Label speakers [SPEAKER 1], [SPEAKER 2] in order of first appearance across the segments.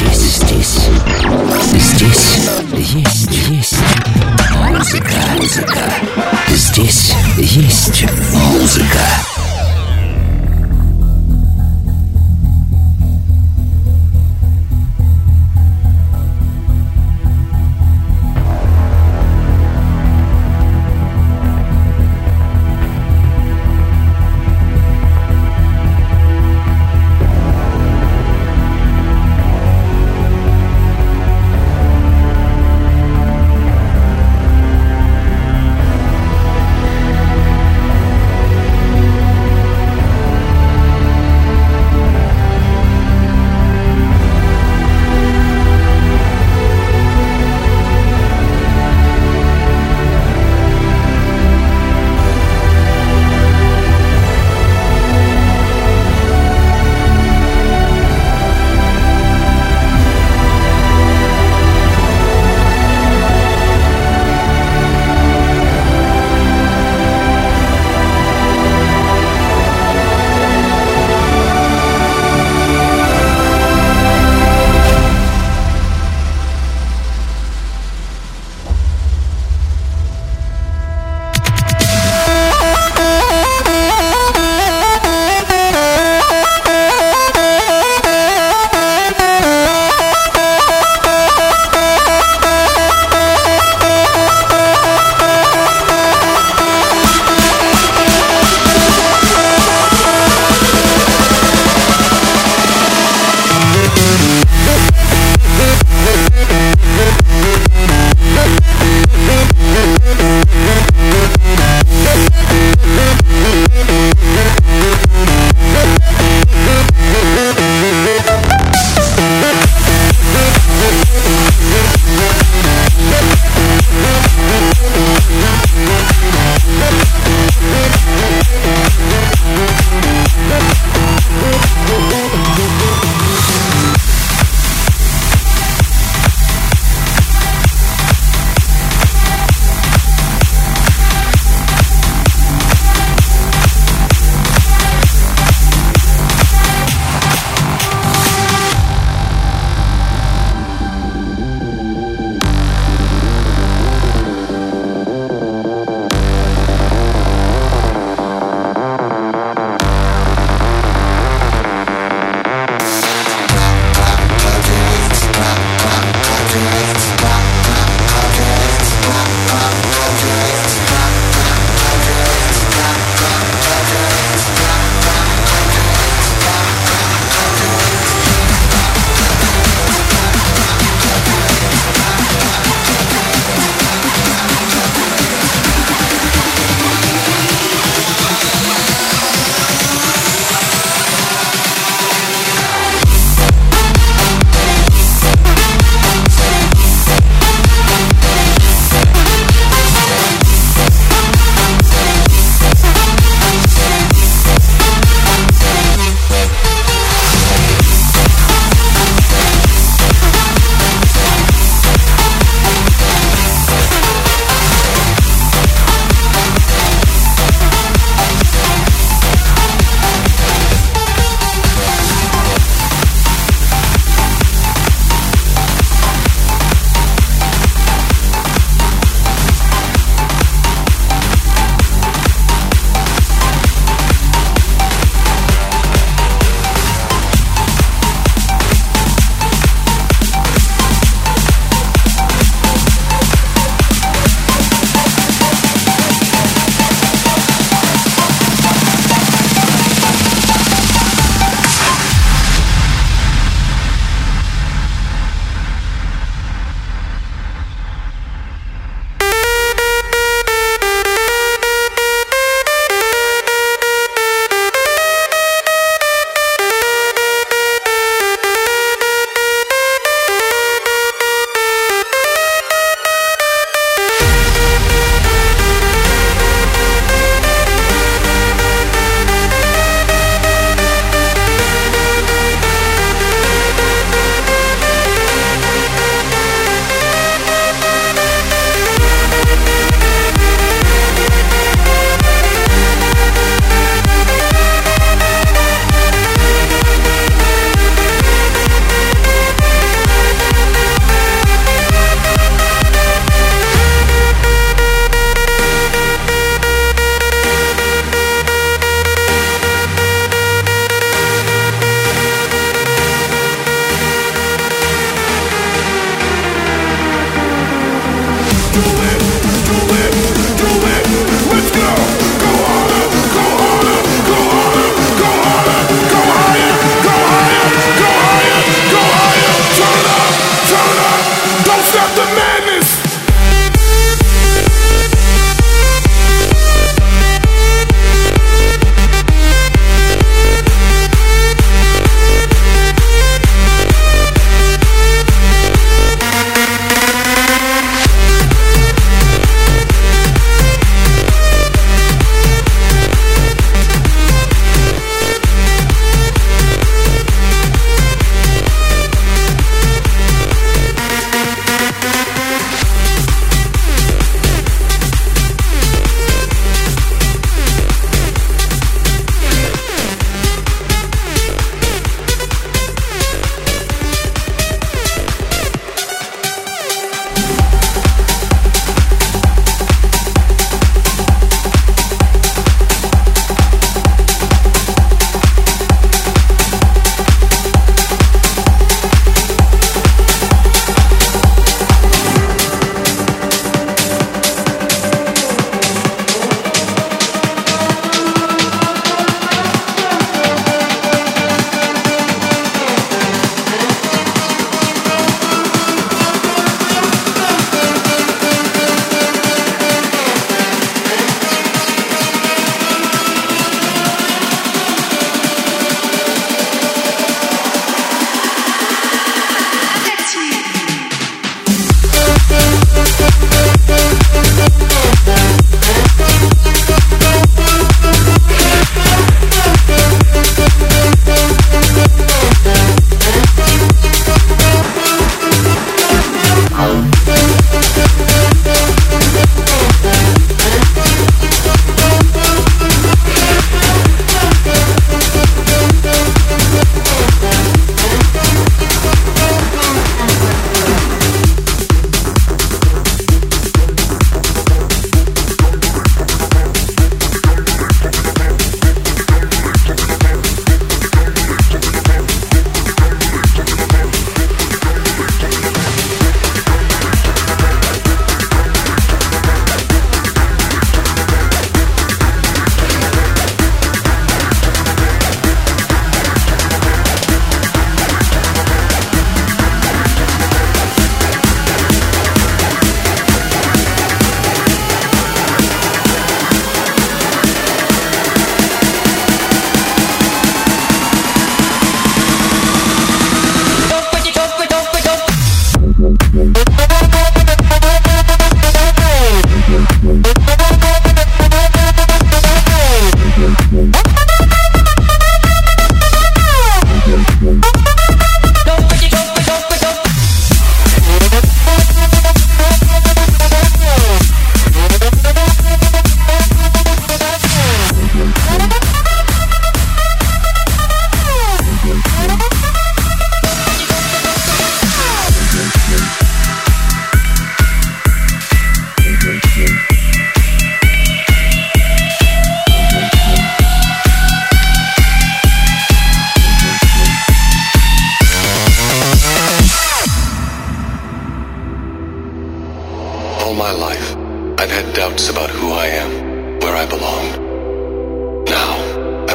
[SPEAKER 1] Здесь, здесь, здесь есть, есть музыка, музыка. Здесь есть музыка.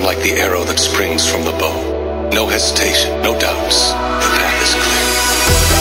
[SPEAKER 2] Like the arrow that springs from the bow. No hesitation, no doubts. The path is clear.